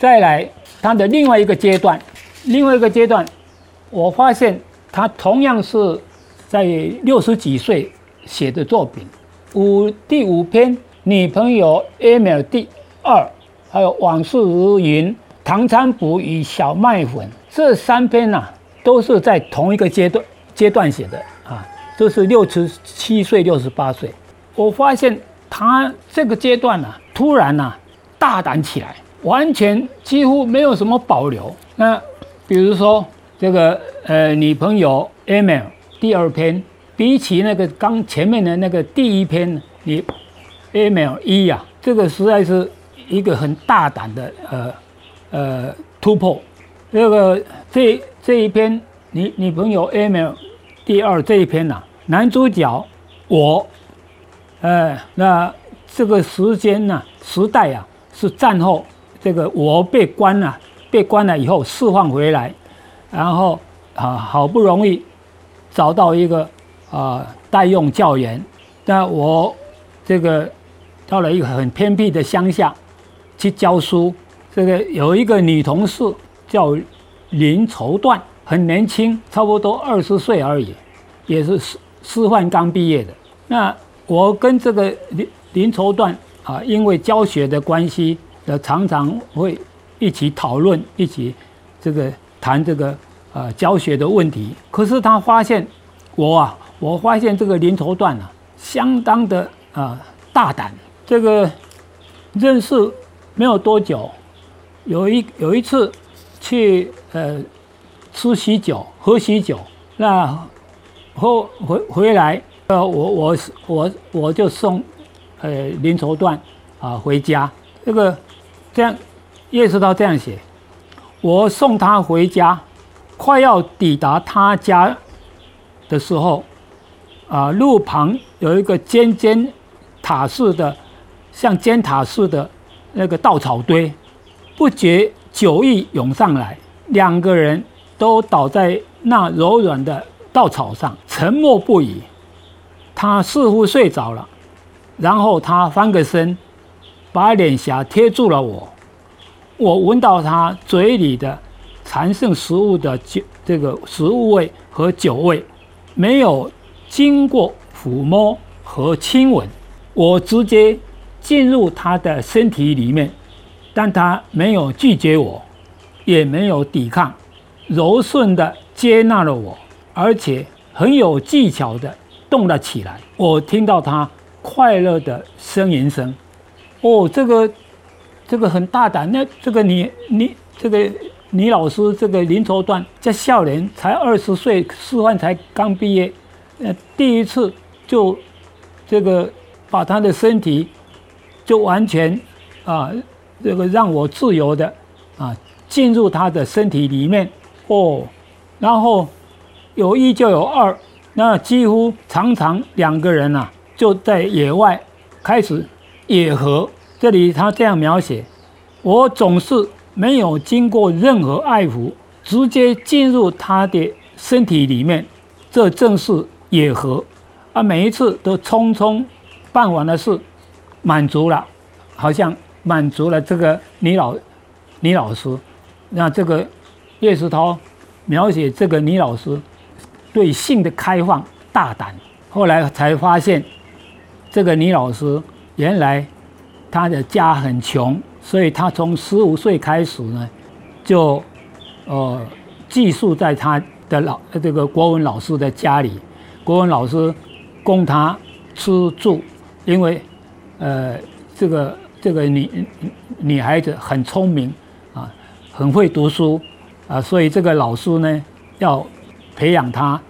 再来他的另外一个阶段，另外一个阶段，我发现他同样是在六十几岁写的作品，五第五篇女朋友 M L 第二，还有往事如云、唐餐补与小麦粉这三篇呐，都是在同一个阶段阶段写的啊，都是六十七岁、六十八岁。我发现他这个阶段呢，突然呢大胆起来。完全几乎没有什么保留。那比如说这个呃女朋友 Emil 第二篇，比起那个刚前面的那个第一篇，你 Emil 一呀，这个实在是一个很大胆的呃呃突破。这个这这一篇女女朋友 Emil 第二这一篇呐，男主角我，呃那这个时间呢时代啊是战后。这个我被关了，被关了以后释放回来，然后啊好不容易找到一个啊代用教员，那我这个到了一个很偏僻的乡下去教书。这个有一个女同事叫林绸缎，很年轻，差不多二十岁而已，也是师师范刚毕业的。那我跟这个林林绸缎啊，因为教学的关系。呃，常常会一起讨论，一起这个谈这个呃教学的问题。可是他发现我啊，我发现这个林绸缎啊，相当的啊大胆。这个认识没有多久，有一有一次去呃吃喜酒、喝喜酒，那后回回来，呃，我我我我就送呃林绸缎啊回家，这个。这样，叶世涛这样写：我送他回家，快要抵达他家的时候，啊，路旁有一个尖尖塔似的，像尖塔似的那个稻草堆，不觉酒意涌上来，两个人都倒在那柔软的稻草上，沉默不语。他似乎睡着了，然后他翻个身。把脸颊贴住了我，我闻到他嘴里的残剩食物的酒，这个食物味和酒味，没有经过抚摸和亲吻，我直接进入他的身体里面，但他没有拒绝我，也没有抵抗，柔顺的接纳了我，而且很有技巧的动了起来。我听到他快乐的呻吟声。哦，这个，这个很大胆。那这个你你这个女老师，这个林绸缎在校园才二十岁，师范才刚毕业，呃，第一次就这个把他的身体就完全啊，这个让我自由的啊进入他的身体里面哦，然后有一就有二，那几乎常常两个人呐就在野外开始。野河，这里他这样描写：我总是没有经过任何爱抚，直接进入他的身体里面，这正是野河。啊，每一次都匆匆办完的事，满足了，好像满足了这个李老李老师。那这个叶世涛描写这个李老师对性的开放大胆，后来才发现这个李老师。原来他的家很穷，所以他从十五岁开始呢，就呃寄宿在他的老这个国文老师的家里。国文老师供他吃住，因为呃这个这个女女孩子很聪明啊，很会读书啊，所以这个老师呢要培养他，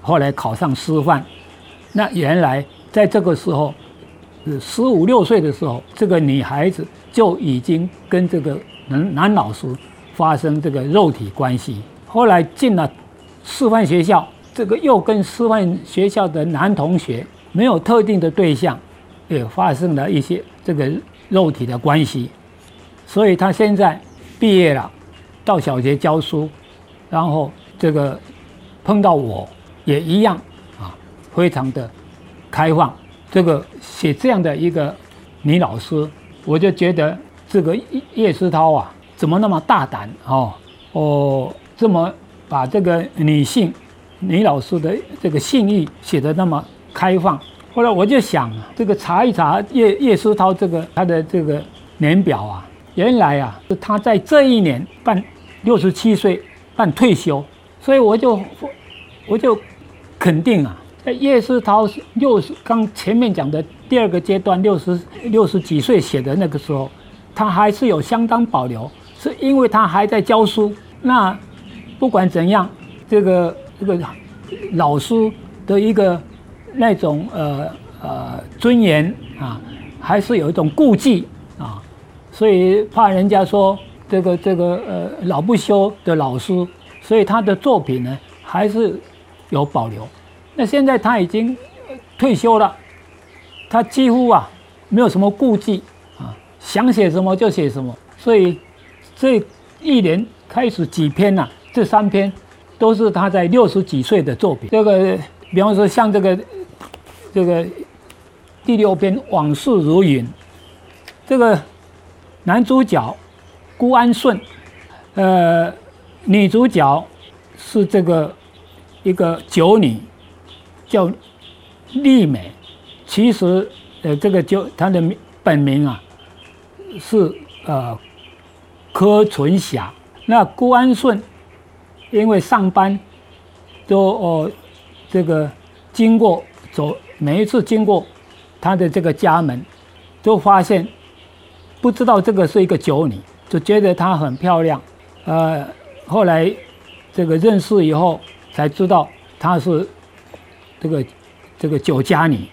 后来考上师范。那原来在这个时候。十五六岁的时候，这个女孩子就已经跟这个男男老师发生这个肉体关系。后来进了师范学校，这个又跟师范学校的男同学没有特定的对象，也发生了一些这个肉体的关系。所以他现在毕业了，到小学教书，然后这个碰到我也一样啊，非常的开放。这个写这样的一个女老师，我就觉得这个叶叶世涛啊，怎么那么大胆哦？哦，这么把这个女性女老师的这个性欲写得那么开放。后来我就想，这个查一查叶叶思涛这个他的这个年表啊，原来啊他在这一年办六十七岁办退休，所以我就我就肯定啊。叶世涛六十刚前面讲的第二个阶段，六十六十几岁写的那个时候，他还是有相当保留，是因为他还在教书。那不管怎样，这个这个老师的一个那种呃呃尊严啊，还是有一种顾忌啊，所以怕人家说这个这个呃老不休的老师，所以他的作品呢还是有保留。那现在他已经退休了，他几乎啊没有什么顾忌啊，想写什么就写什么。所以这一年开始几篇呐，这三篇都是他在六十几岁的作品。这个比方说像这个这个第六篇《往事如云》，这个男主角辜安顺，呃，女主角是这个一个酒女。叫丽美，其实呃，这个就她的本名啊是呃柯纯霞。那郭安顺因为上班都哦这个经过走每一次经过他的这个家门，都发现不知道这个是一个酒女，就觉得她很漂亮。呃，后来这个认识以后才知道她是。这个这个酒家女，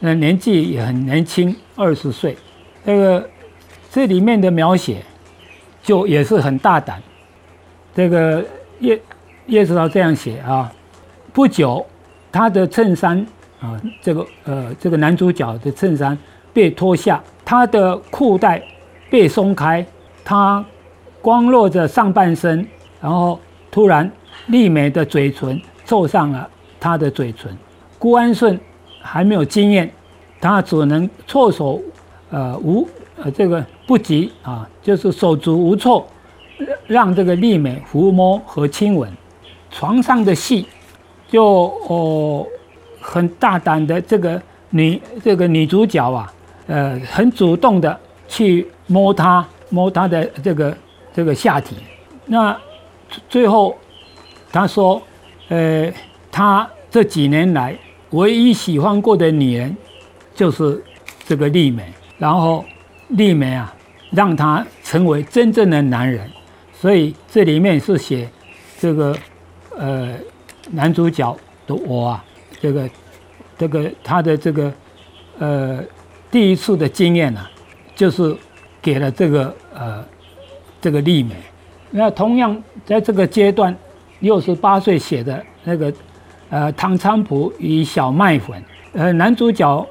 那年纪也很年轻，二十岁。这个这里面的描写就也是很大胆。这个叶叶世涛这样写啊，不久他的衬衫啊，这个呃这个男主角的衬衫被脱下，他的裤带被松开，他光露着上半身，然后突然丽美的嘴唇凑上了。他的嘴唇，顾安顺还没有经验，他只能措手呃无呃这个不及啊，就是手足无措，让这个丽美抚摸和亲吻。床上的戏就哦很大胆的这个女这个女主角啊，呃很主动的去摸她摸她的这个这个下体。那最后他说呃。他这几年来唯一喜欢过的女人，就是这个丽美。然后丽美啊，让他成为真正的男人。所以这里面是写这个呃男主角的我啊，这个这个他的这个呃第一次的经验呢，就是给了这个呃这个丽美。那同样在这个阶段，六十八岁写的那个。呃，唐参卜与小麦粉，呃，男主角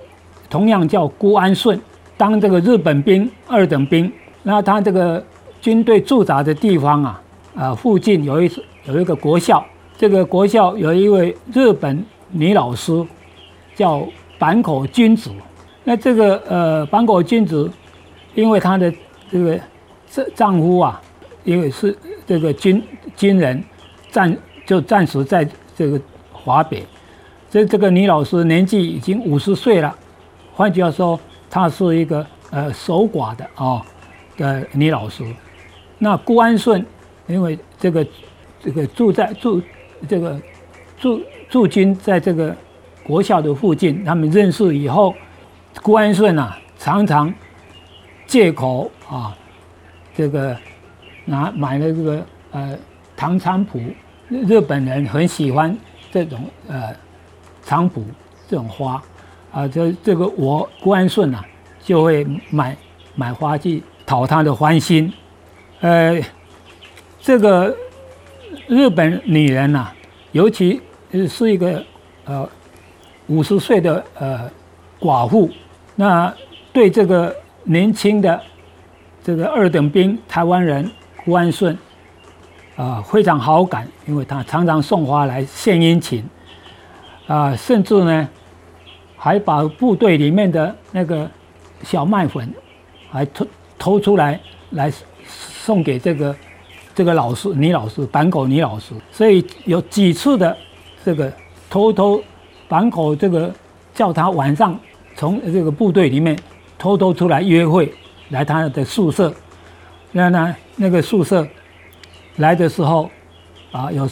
同样叫辜安顺，当这个日本兵二等兵。那他这个军队驻扎的地方啊，啊，附近有一有一个国校，这个国校有一位日本女老师，叫坂口君子。那这个呃，坂口君子，因为她的这个丈丈夫啊，因为是这个军军人，暂就暂时在这个。华北，这这个女老师年纪已经五十岁了，换句话说，她是一个呃守寡的啊的女老师。那顾安顺，因为这个这个住在住这个驻驻军在这个国校的附近，他们认识以后，顾安顺啊常常借口啊这个拿买了这个呃唐菖蒲，日本人很喜欢。这种呃，菖蒲这种花，啊，这这个我郭安顺呐，就会买买花去讨他的欢心。呃，这个日本女人呐，尤其是一个呃五十岁的呃寡妇，那对这个年轻的这个二等兵台湾人郭安顺。啊，非常好感，因为他常常送花来献殷勤，啊，甚至呢，还把部队里面的那个小麦粉，还偷偷出来来送给这个这个老师倪老师坂口倪老师，所以有几次的这个偷偷坂口这个叫他晚上从这个部队里面偷偷出来约会，来他的宿舍，那呢那个宿舍来的时候啊，有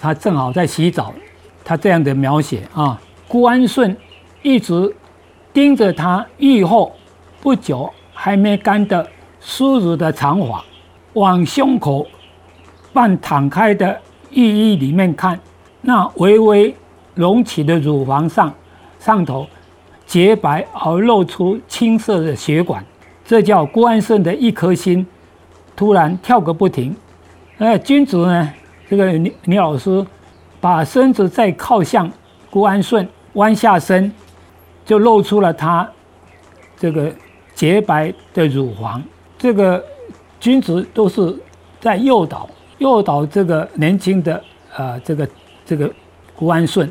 他正好在洗澡，他这样的描写啊，郭安顺一直盯着他浴后不久还没干的梳子的长发。往胸口半敞开的浴衣里面看，那微微隆起的乳房上上头洁白而露出青色的血管，这叫郭安顺的一颗心突然跳个不停。呃，君子呢，这个李李老师把身子再靠向郭安顺，弯下身就露出了他这个洁白的乳房，这个。君子都是在诱导诱导这个年轻的呃这个这个郭安顺，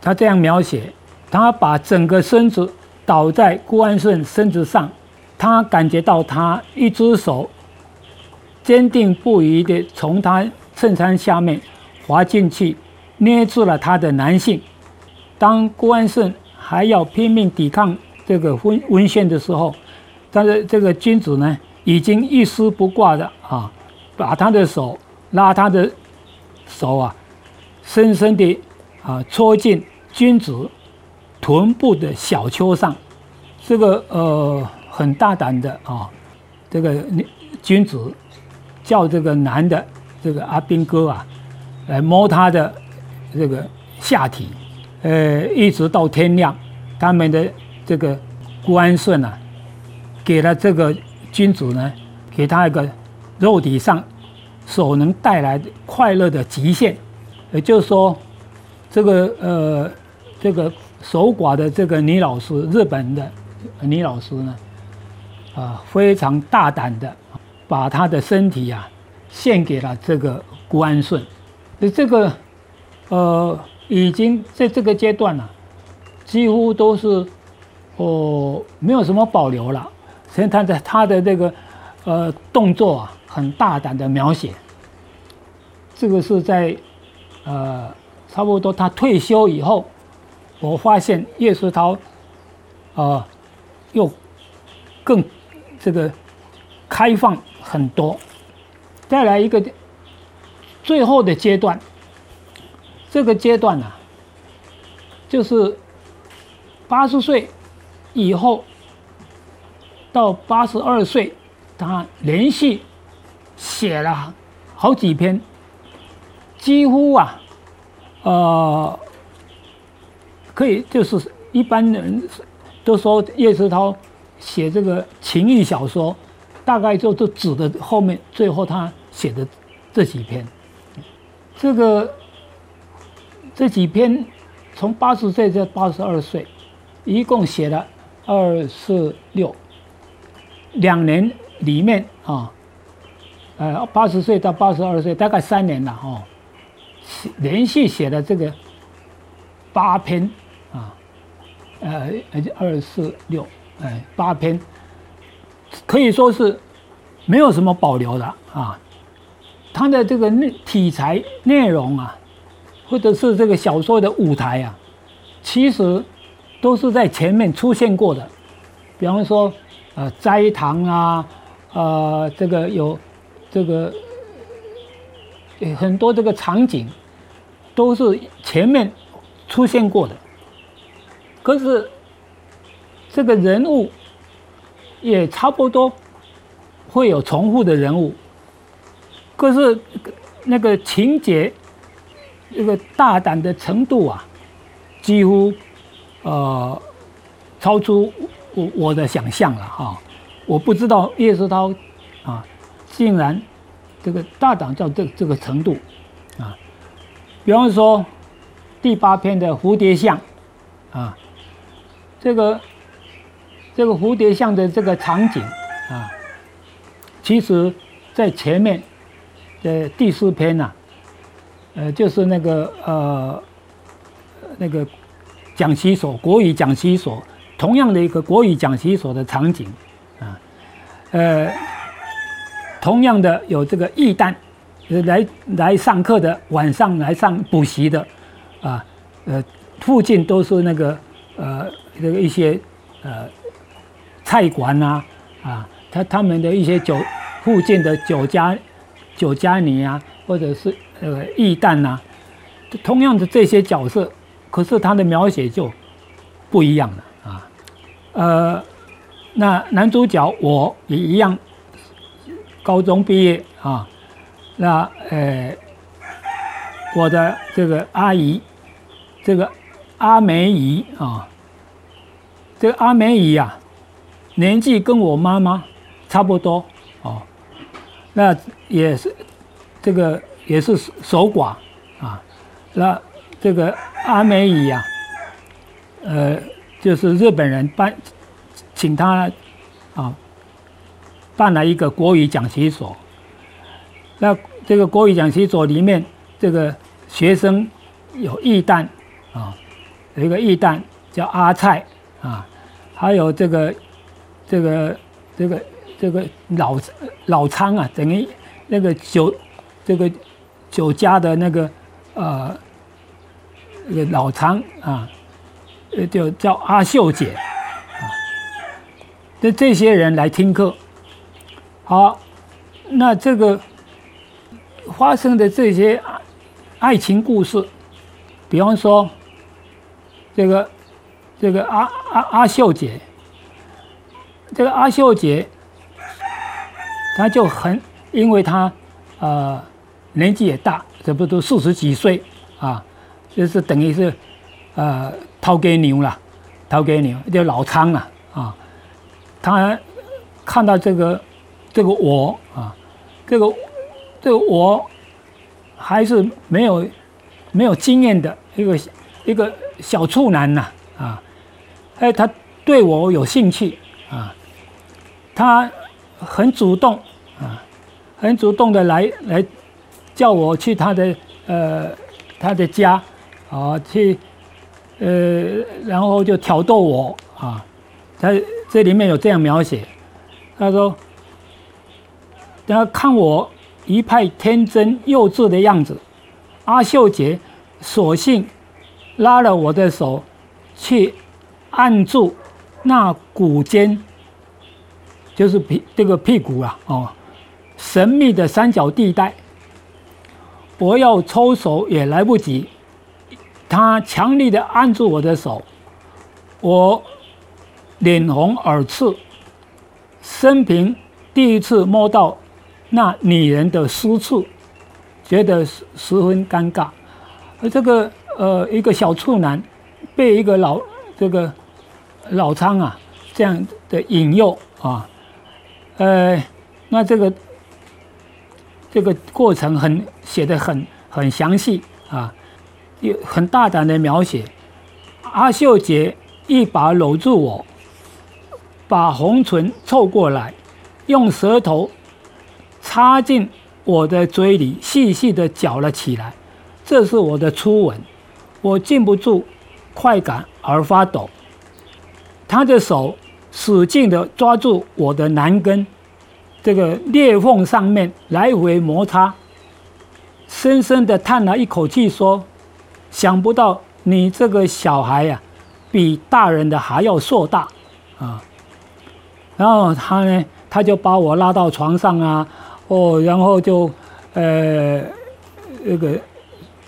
他这样描写，他把整个身子倒在郭安顺身子上，他感觉到他一只手坚定不移地从他衬衫下面滑进去，捏住了他的男性。当顾安顺还要拼命抵抗这个温温线的时候，但是这个君子呢？已经一丝不挂的啊，把他的手拉他的手啊，深深地啊戳进君子臀部的小丘上，这个呃很大胆的啊，这个君子叫这个男的这个阿兵哥啊来摸他的这个下体，呃一直到天亮，他们的这个顾安顺啊给了这个。君子呢，给他一个肉体上所能带来的快乐的极限，也就是说，这个呃，这个守寡的这个女老师，日本的女老师呢，啊，非常大胆的把他的身体啊献给了这个郭安顺，那这个呃，已经在这个阶段了，几乎都是哦，没有什么保留了。所以他的他的这个呃动作啊，很大胆的描写。这个是在呃差不多他退休以后，我发现叶世涛啊又更这个开放很多。再来一个最后的阶段，这个阶段呢，就是八十岁以后。到八十二岁，他连续写了好几篇，几乎啊，呃，可以就是一般人都说叶世涛写这个情欲小说，大概就就指的后面最后他写的这几篇，这个这几篇从八十岁到八十二岁，一共写了二四六。两年里面啊，呃，八十岁到八十二岁，大概三年了哦，连续写了这个八篇啊，呃，二四六，哎，八篇，可以说是没有什么保留的啊。他的这个内题材内容啊，或者是这个小说的舞台啊，其实都是在前面出现过的，比方说。呃，斋堂啊，呃，这个有这个很多这个场景都是前面出现过的，可是这个人物也差不多会有重复的人物，可是那个情节那个大胆的程度啊，几乎呃超出。我我的想象了哈，我不知道叶世涛啊，竟然这个大胆到这这个程度啊，比方说第八篇的蝴蝶像啊，这个这个蝴蝶像的这个场景啊，其实在前面的第四篇呐，呃，就是那个呃那个讲习所国语讲习所。同样的一个国语讲习所的场景，啊，呃，同样的有这个义旦，来来上课的，晚上来上补习的，啊，呃，附近都是那个呃这个一些呃菜馆啊，啊，他他们的一些酒附近的酒家酒家女啊，或者是呃义旦呐，同样的这些角色，可是他的描写就不一样了啊，呃。那男主角我也一样，高中毕业啊，那呃，我的这个阿姨，这个阿梅姨啊，这个阿梅姨啊，年纪跟我妈妈差不多哦，那也是这个也是守寡啊，那这个阿梅姨啊，呃，就是日本人办。请他啊办了一个国语讲习所。那这个国语讲习所里面，这个学生有义旦啊，有一个义旦叫阿菜啊，还有这个这个这个这个老老仓啊，等于那个酒这个酒家的那个呃那个老仓啊，就叫阿秀姐。的这些人来听课，好，那这个发生的这些爱情故事，比方说这个这个阿阿阿秀姐，这个阿秀姐，她就很，因为她呃年纪也大，这不都四十几岁啊，就是等于是呃掏给牛了，掏给牛就老仓了啊。他看到这个这个我啊，这个这个我还是没有没有经验的一个一个小处男呐啊，哎，他对我有兴趣啊，他很主动啊，很主动的来来叫我去他的呃他的家啊去呃，然后就挑逗我啊，他。这里面有这样描写，他说：“他看我一派天真幼稚的样子，阿秀杰索性拉了我的手，去按住那骨尖，就是屁这个屁股啊，哦，神秘的三角地带。我要抽手也来不及，他强力的按住我的手，我。”脸红耳赤，生平第一次摸到那女人的私处，觉得十十分尴尬。而这个呃，一个小处男被一个老这个老仓啊这样的引诱啊，呃，那这个这个过程很写的很很详细啊，有很大胆的描写。阿秀姐一把搂住我。把红唇凑过来，用舌头插进我的嘴里，细细的嚼了起来。这是我的初吻，我禁不住快感而发抖。他的手使劲的抓住我的男根，这个裂缝上面来回摩擦，深深的叹了一口气，说：“想不到你这个小孩呀，比大人的还要硕大啊！”然后他呢，他就把我拉到床上啊，哦，然后就，呃，那个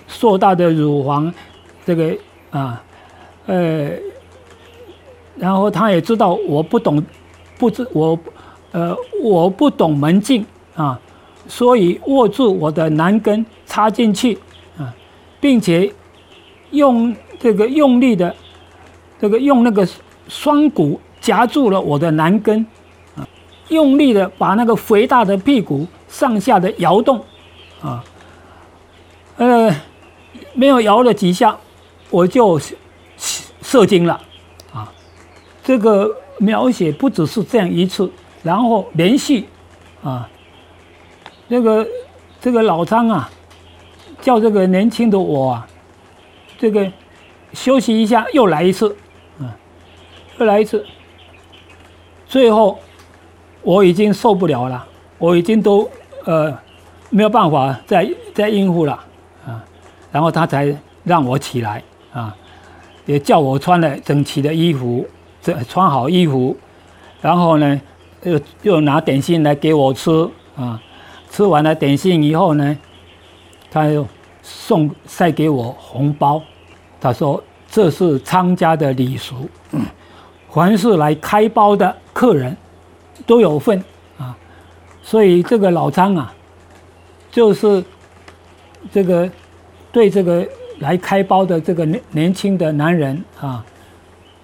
硕大的乳房，这个啊，呃，然后他也知道我不懂，不知我，呃，我不懂门禁啊，所以握住我的男根插进去啊，并且用这个用力的，这个用那个双股。夹住了我的男根，啊，用力的把那个肥大的屁股上下的摇动，啊，呃，没有摇了几下，我就射精了，这个描写不只是这样一次，然后连续，啊，这个这个老张啊，叫这个年轻的我啊，这个休息一下，又来一次，啊，又来一次。最后，我已经受不了了，我已经都呃没有办法再再应付了啊，然后他才让我起来啊，也叫我穿了整齐的衣服，这穿好衣服，然后呢又又拿点心来给我吃啊，吃完了点心以后呢，他又送塞给我红包，他说这是仓家的礼俗，凡是来开包的客人都有份啊。所以这个老张啊，就是这个对这个来开包的这个年年轻的男人啊，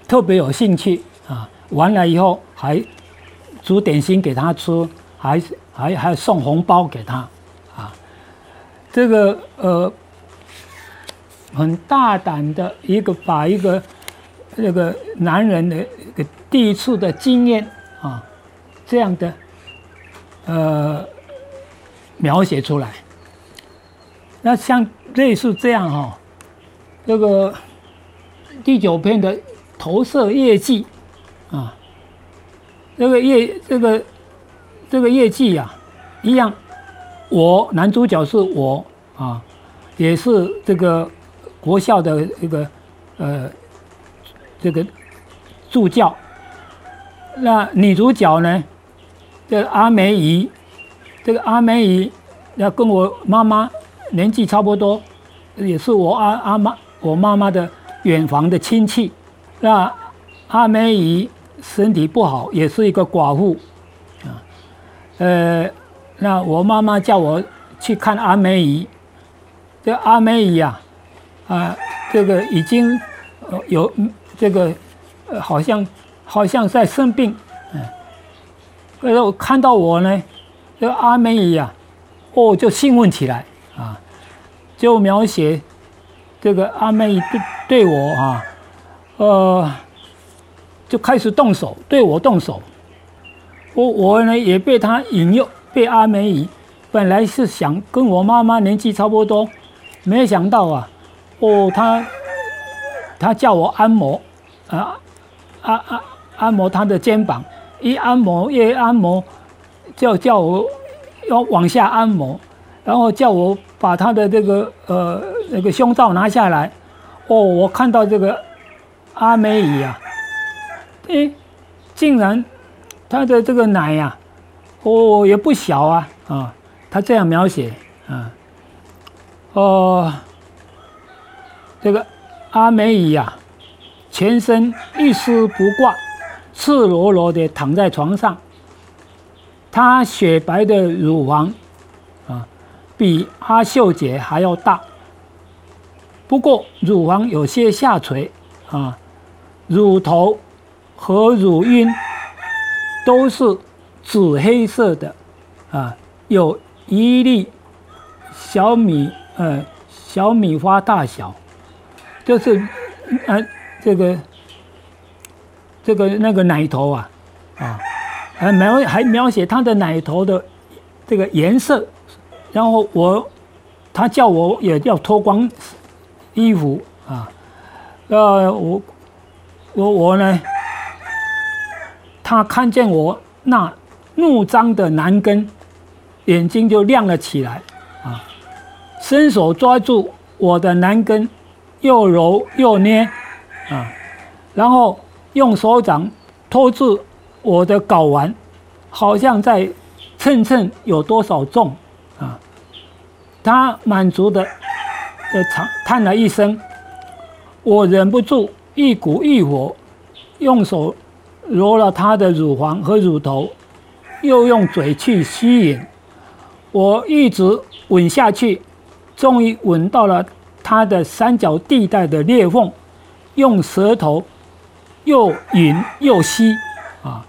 特别有兴趣啊。完了以后还煮点心给他吃，还还还送红包给他啊。这个呃，很大胆的一个把一个那个男人的一个第一次的经验啊，这样的。呃，描写出来。那像类似这样哈，这个第九篇的投射业绩啊，这个业这个这个业绩呀，一样，我男主角是我啊，也是这个国校的这个呃这个助教。那女主角呢？这阿梅姨，这个阿梅姨要跟我妈妈年纪差不多，也是我阿阿妈我妈妈的远房的亲戚。那阿梅姨身体不好，也是一个寡妇啊。呃，那我妈妈叫我去看阿梅姨。这阿梅姨啊，啊，这个已经有这个，好像好像在生病。所以说，看到我呢，这阿梅姨啊，哦，就兴奋起来啊，就描写这个阿梅姨对对我啊，呃，就开始动手，对我动手。我我呢也被他引诱，被阿梅姨本来是想跟我妈妈年纪差不多，没想到啊，哦，他他叫我按摩啊，按按按摩他的肩膀。一按摩，越按摩，就叫我要往下按摩，然后叫我把他的这个呃那个胸罩拿下来。哦，我看到这个阿美姨啊，哎，竟然他的这个奶呀，哦也不小啊啊，他这样描写啊，哦，这个阿美姨呀，全身一丝不挂。赤裸裸的躺在床上，她雪白的乳房啊，比阿秀姐还要大。不过乳房有些下垂啊，乳头和乳晕都是紫黑色的啊，有一粒小米呃小米花大小，就是呃这个。这个那个奶头啊，啊，还描还描写他的奶头的这个颜色，然后我他叫我也要脱光衣服啊，呃，我我我呢，他看见我那怒张的男根，眼睛就亮了起来啊，伸手抓住我的男根，又揉又捏啊，然后。用手掌托住我的睾丸，好像在称称有多少重啊！他满足的的长叹了一声，我忍不住一股欲火，用手揉了他的乳房和乳头，又用嘴去吸引，我一直吻下去，终于吻到了他的三角地带的裂缝，用舌头。又引又吸，啊，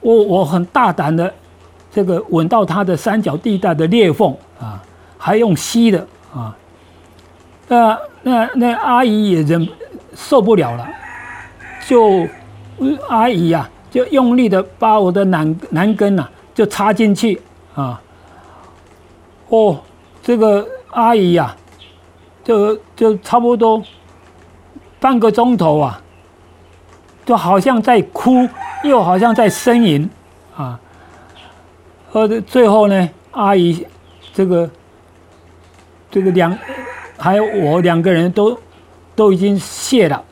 我我很大胆的，这个吻到他的三角地带的裂缝啊，还用吸的啊，那那那阿姨也忍受不了了，就阿姨呀，就用力的把我的男男根呐就插进去啊，哦，这个阿姨呀，就就差不多半个钟头啊。就好像在哭，又好像在呻吟，啊，或者最后呢，阿姨这个这个两还有我两个人都都已经谢了，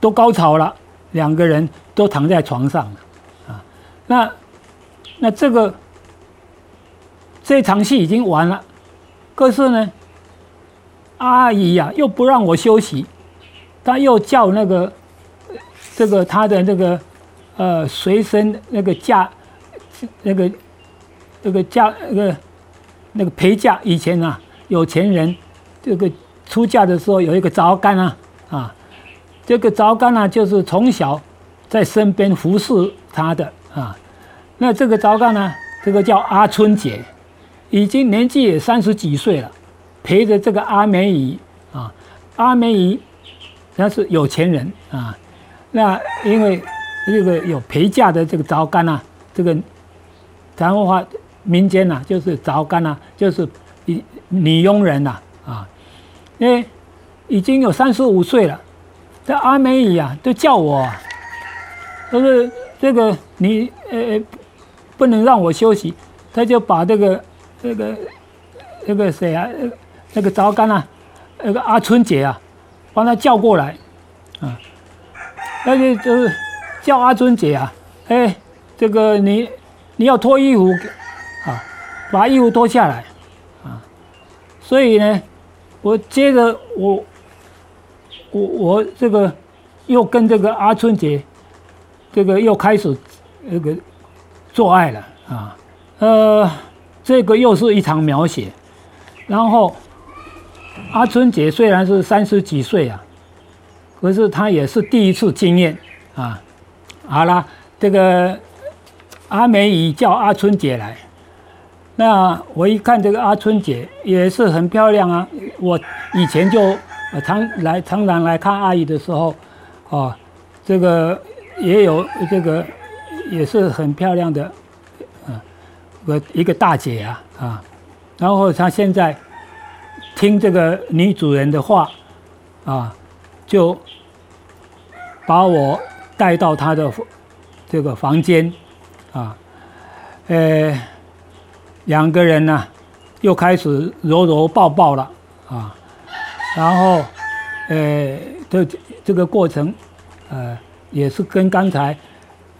都高潮了，两个人都躺在床上了啊。那那这个这场戏已经完了，可是呢，阿姨呀又不让我休息，她又叫那个这个她的那个呃随身那个架那个。那个嫁那个那个陪嫁，以前啊，有钱人这个出嫁的时候有一个皂干啊啊，这个皂干呢就是从小在身边服侍他的啊。那这个皂干呢，这个叫阿春姐，已经年纪也三十几岁了，陪着这个阿美姨啊。阿美姨那是有钱人啊，那因为这个有陪嫁的这个皂干啊，这个然后话。民间呐，就是早干呐，就是女女佣人呐，啊，因为已经有三十五岁了，这阿美姨啊，都叫我，都是这个你呃不能让我休息，他就把这个这个那个谁啊，那个早干呐，那个阿春姐啊，帮他叫过来，啊，那就就是叫阿春姐啊，哎，这个你你要脱衣服。啊，把衣服脱下来，啊，所以呢，我接着我，我我这个又跟这个阿春姐，这个又开始那个做爱了啊，呃，这个又是一场描写，然后阿春姐虽然是三十几岁啊，可是她也是第一次经验啊，好了，这个阿美姨叫阿春姐来。那我一看这个阿春姐也是很漂亮啊！我以前就常来常常来看阿姨的时候，哦，这个也有这个也是很漂亮的，嗯，个一个大姐啊啊，然后她现在听这个女主人的话啊，就把我带到她的这个房间啊，呃。两个人呢，又开始揉揉抱抱了啊，然后，呃，这这个过程，呃，也是跟刚才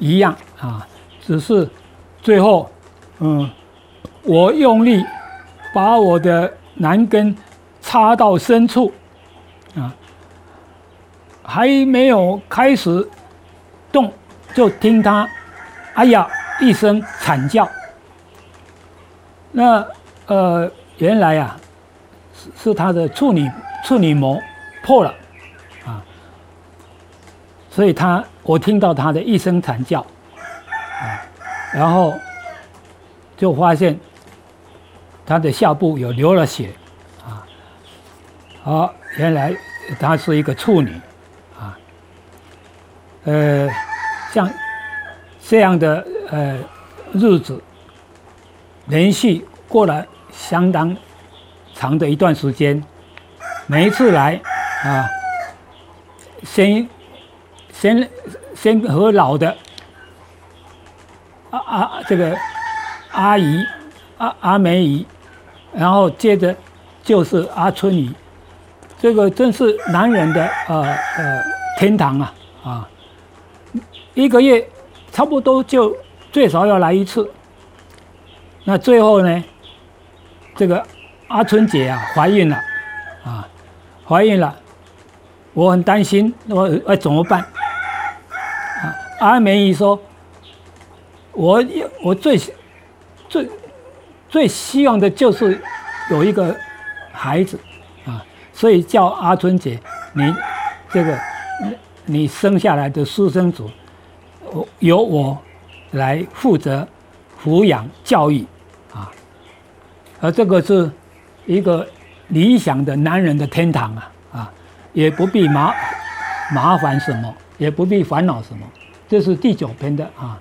一样啊，只是最后，嗯，我用力把我的男根插到深处，啊，还没有开始动，就听他，哎呀一声惨叫。那呃，原来呀，是是他的处女处女膜破了啊，所以他我听到他的一声惨叫啊，然后就发现他的下部有流了血啊，好，原来他是一个处女啊，呃，像这样的呃日子。连续过了相当长的一段时间，每一次来啊，先先先和老的阿阿这个阿姨阿阿梅姨，然后接着就是阿春姨，这个真是男人的呃呃天堂啊啊！一个月差不多就最少要来一次。那最后呢？这个阿春姐啊，怀孕了，啊，怀孕了，我很担心，我我怎么办？啊，阿梅姨说，我我最最最希望的就是有一个孩子，啊，所以叫阿春姐，你这个你生下来的私生子，由我来负责。抚养教育，啊，而这个是一个理想的男人的天堂啊啊，也不必麻麻烦什么，也不必烦恼什么，这是第九篇的啊。